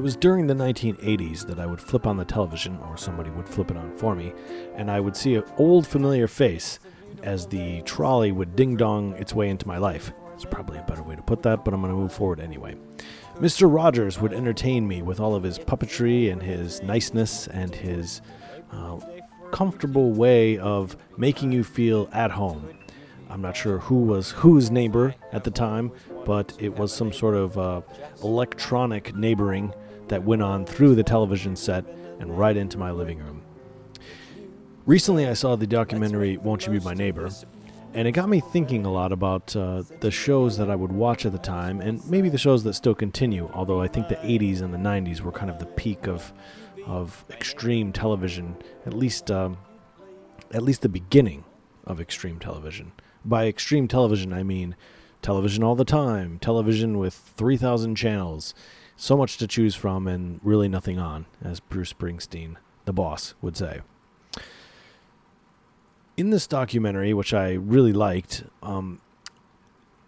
was during the 1980s that I would flip on the television, or somebody would flip it on for me, and I would see an old familiar face as the trolley would ding dong its way into my life. It's probably a better way to put that, but I'm going to move forward anyway. Mr. Rogers would entertain me with all of his puppetry and his niceness and his uh, comfortable way of making you feel at home. I'm not sure who was whose neighbor at the time, but it was some sort of uh, electronic neighboring that went on through the television set and right into my living room. Recently, I saw the documentary Won't You Be My Neighbor, and it got me thinking a lot about uh, the shows that I would watch at the time, and maybe the shows that still continue. Although I think the '80s and the '90s were kind of the peak of of extreme television, at least um, at least the beginning of extreme television. By extreme television, I mean television all the time, television with 3,000 channels, so much to choose from, and really nothing on, as Bruce Springsteen, the boss, would say in this documentary, which I really liked, um,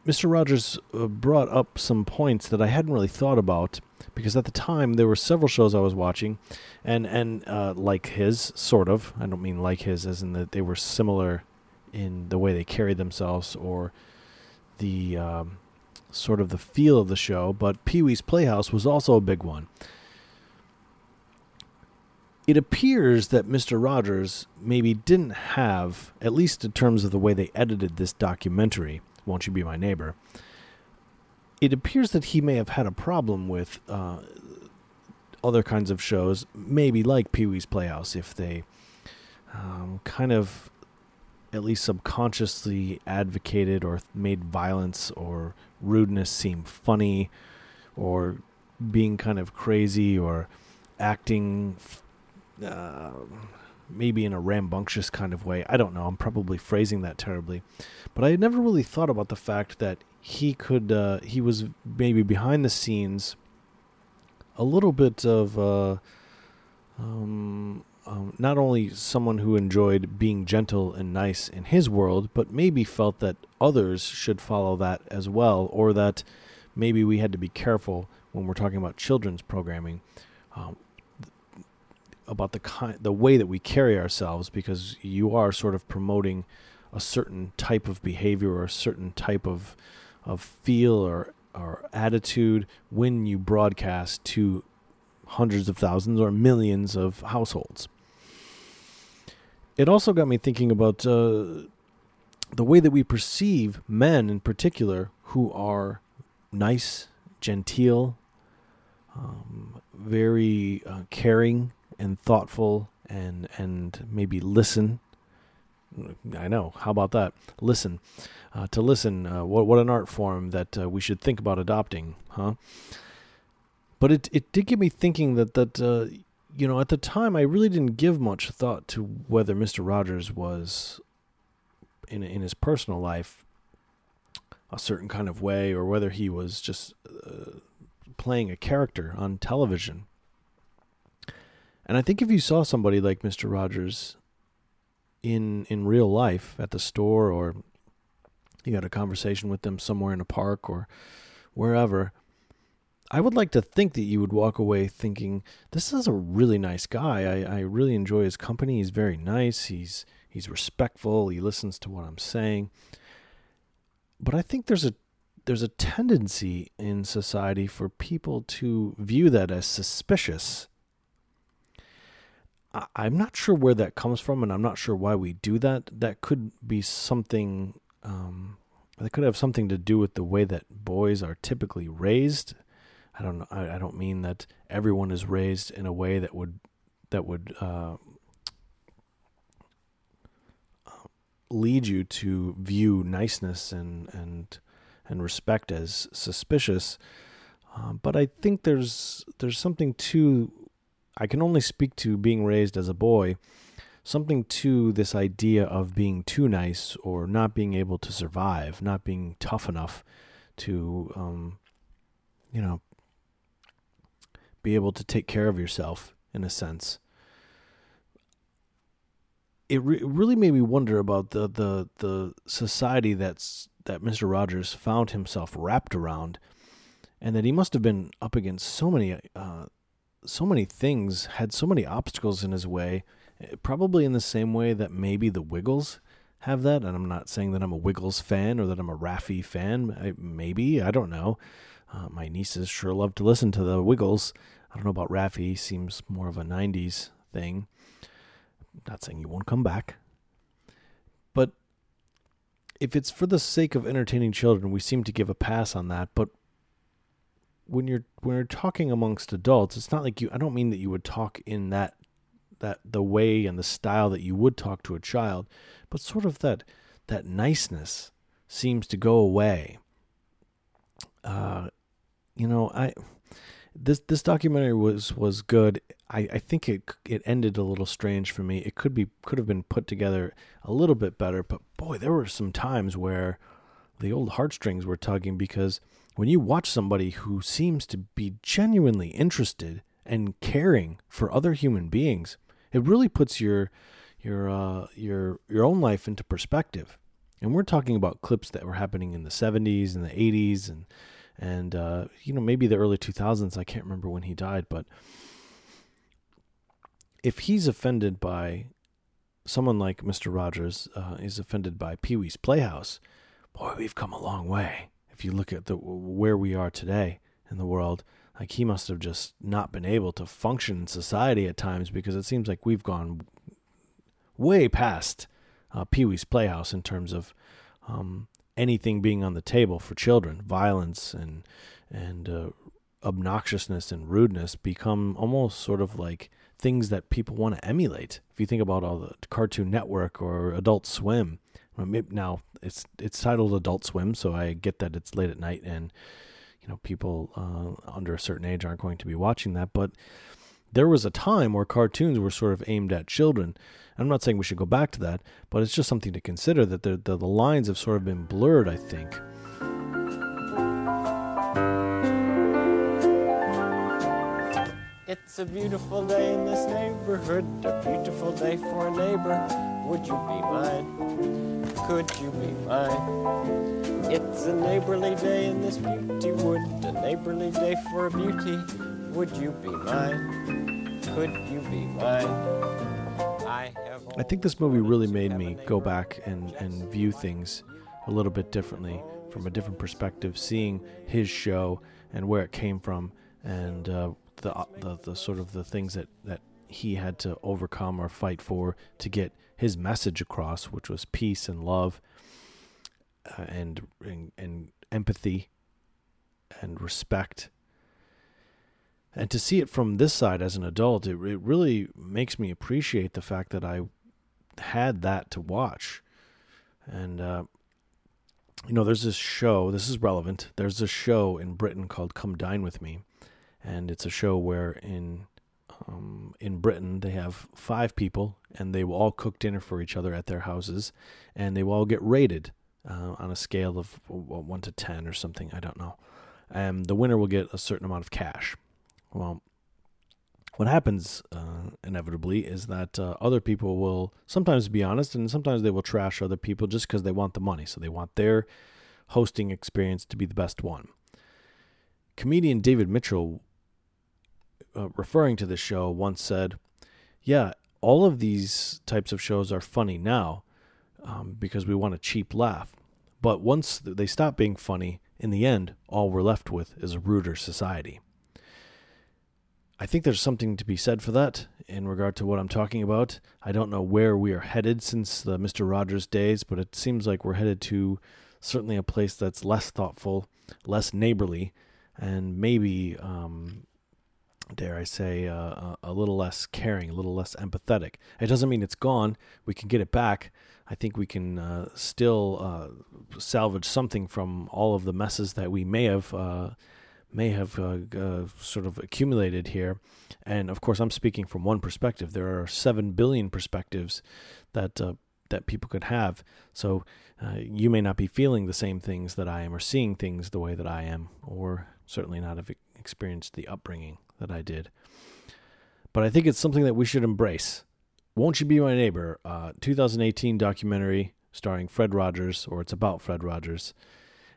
Mr. Rogers uh, brought up some points that I hadn't really thought about because at the time there were several shows I was watching, and and uh, like his, sort of. I don't mean like his, as in that they were similar in the way they carried themselves or the um, sort of the feel of the show. But Pee Wee's Playhouse was also a big one it appears that Mr. Rogers maybe didn't have, at least in terms of the way they edited this documentary, Won't You Be My Neighbor, it appears that he may have had a problem with uh, other kinds of shows, maybe like Pee Wee's Playhouse, if they um, kind of at least subconsciously advocated or made violence or rudeness seem funny or being kind of crazy or acting uh, maybe in a rambunctious kind of way. I don't know. I'm probably phrasing that terribly, but I had never really thought about the fact that he could. Uh, he was maybe behind the scenes. A little bit of uh, um, um, not only someone who enjoyed being gentle and nice in his world, but maybe felt that others should follow that as well, or that maybe we had to be careful when we're talking about children's programming. Um, about the kind, the way that we carry ourselves, because you are sort of promoting a certain type of behavior or a certain type of of feel or or attitude when you broadcast to hundreds of thousands or millions of households. It also got me thinking about uh, the way that we perceive men, in particular, who are nice, genteel, um, very uh, caring, and thoughtful and and maybe listen. I know. How about that? Listen. Uh, to listen. Uh, what what an art form that uh, we should think about adopting, huh? But it it did get me thinking that that uh, you know at the time I really didn't give much thought to whether Mister Rogers was in in his personal life a certain kind of way or whether he was just uh, playing a character on television. And I think if you saw somebody like Mr. Rogers in in real life at the store or you had a conversation with them somewhere in a park or wherever, I would like to think that you would walk away thinking, this is a really nice guy. I, I really enjoy his company. He's very nice. He's he's respectful. He listens to what I'm saying. But I think there's a there's a tendency in society for people to view that as suspicious I'm not sure where that comes from, and I'm not sure why we do that. That could be something. Um, that could have something to do with the way that boys are typically raised. I don't know. I, I don't mean that everyone is raised in a way that would that would uh, lead you to view niceness and and and respect as suspicious. Uh, but I think there's there's something to I can only speak to being raised as a boy, something to this idea of being too nice or not being able to survive, not being tough enough to, um, you know, be able to take care of yourself in a sense. It re- really made me wonder about the, the the society that's that Mr. Rogers found himself wrapped around, and that he must have been up against so many uh, so many things, had so many obstacles in his way, eh, probably in the same way that maybe the Wiggles have that. And I'm not saying that I'm a Wiggles fan or that I'm a Raffi fan. I, maybe, I don't know. Uh, my nieces sure love to listen to the Wiggles. I don't know about Raffi. Seems more of a 90s thing. Not saying you won't come back. But if it's for the sake of entertaining children, we seem to give a pass on that. But when you're when you're talking amongst adults, it's not like you. I don't mean that you would talk in that that the way and the style that you would talk to a child, but sort of that that niceness seems to go away. Uh, you know, I this this documentary was was good. I, I think it it ended a little strange for me. It could be could have been put together a little bit better, but boy, there were some times where the old heartstrings were tugging because when you watch somebody who seems to be genuinely interested and caring for other human beings, it really puts your your uh, your your own life into perspective. And we're talking about clips that were happening in the 70s and the 80s and and uh, you know maybe the early 2000s. I can't remember when he died, but if he's offended by someone like Mr. Rogers uh, is offended by Pee Wee's Playhouse, boy, we've come a long way. If you look at the where we are today in the world, like he must have just not been able to function in society at times because it seems like we've gone way past uh, Pee Wee's Playhouse in terms of um, anything being on the table for children, violence and and uh, obnoxiousness and rudeness become almost sort of like things that people want to emulate. If you think about all the Cartoon Network or Adult Swim, now it's it's titled Adult Swim, so I get that it's late at night and you know people uh, under a certain age aren't going to be watching that, but there was a time where cartoons were sort of aimed at children I'm not saying we should go back to that, but it's just something to consider that the, the, the lines have sort of been blurred, I think. It's a beautiful day in this neighborhood, a beautiful day for a neighbor. Would you be mine? Could you be mine? It's a neighborly day in this beauty wood, a neighborly day for a beauty. Would you be mine? Could you be mine? I think this movie really made me go back and, and view things a little bit differently from a different perspective, seeing his show and where it came from and uh, the, the the sort of the things that, that he had to overcome or fight for to get his message across, which was peace and love uh, and, and and empathy and respect and to see it from this side as an adult, it, it really makes me appreciate the fact that I had that to watch. And, uh, you know, there's this show, this is relevant. There's a show in Britain called Come Dine With Me. And it's a show where in um, in Britain they have five people and they will all cook dinner for each other at their houses and they will all get rated uh, on a scale of 1 to 10 or something. I don't know. And the winner will get a certain amount of cash. Well, what happens uh, inevitably is that uh, other people will sometimes be honest and sometimes they will trash other people just because they want the money. So they want their hosting experience to be the best one. Comedian David Mitchell, uh, referring to the show, once said, Yeah, all of these types of shows are funny now um, because we want a cheap laugh. But once they stop being funny, in the end, all we're left with is a ruder society. I think there's something to be said for that in regard to what I'm talking about. I don't know where we are headed since the Mr. Rogers days, but it seems like we're headed to certainly a place that's less thoughtful, less neighborly, and maybe, um, dare I say, uh, a little less caring, a little less empathetic. It doesn't mean it's gone. We can get it back. I think we can uh, still uh, salvage something from all of the messes that we may have uh, may have uh, uh, sort of accumulated here. And of course, I'm speaking from one perspective. There are seven billion perspectives that uh, that people could have. So uh, you may not be feeling the same things that I am, or seeing things the way that I am, or certainly not have experienced the upbringing that I did. But I think it's something that we should embrace. Won't you be my neighbor? Uh, 2018 documentary starring Fred Rogers, or it's about Fred Rogers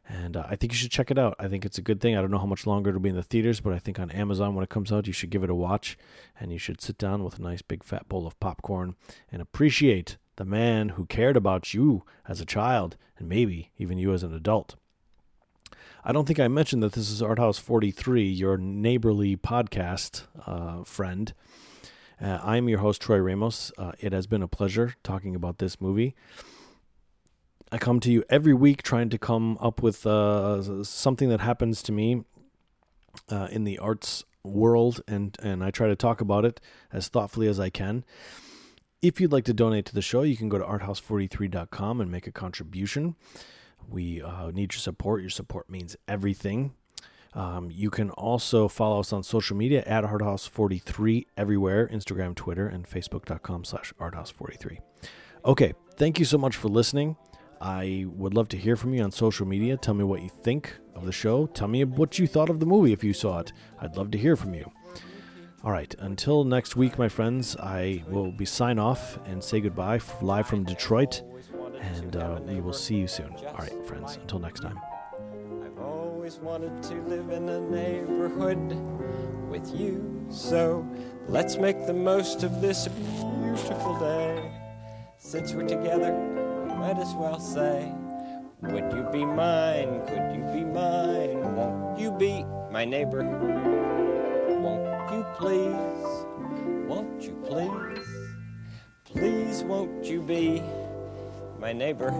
And uh, I think you should check it out. I think it's a good thing. I don't know how much longer it'll be in the theaters, but I think on Amazon when it comes out, you should give it a watch. And you should sit down with a nice big fat bowl of popcorn and appreciate the man who cared about you as a child and maybe even you as an adult. I don't think I mentioned that this is Art House 43, your neighborly podcast uh, friend. Uh, I'm your host, Troy Ramos. Uh, it has been a pleasure talking about this movie. I come to you every week trying to come up with uh, something that happens to me uh, in the arts world, and, and I try to talk about it as thoughtfully as I can. If you'd like to donate to the show, you can go to arthouse43.com and make a contribution. We uh, need your support. Your support means everything. Um, you can also follow us on social media at arthouse43 everywhere Instagram, Twitter, and Facebook.com slash arthouse43. Okay, thank you so much for listening. I would love to hear from you on social media. Tell me what you think of the show. Tell me what you thought of the movie if you saw it. I'd love to hear from you. All right, until next week, my friends, I will be sign off and say goodbye live from Detroit, and uh, we will see you soon. All right, friends, until next time. I've always wanted to live in a neighborhood with you, so let's make the most of this beautiful day. Since we're together, might as well say, Would you be mine? Could you be mine? Won't you be my neighbor? Won't you please? Won't you please? Please, won't you be my neighbor?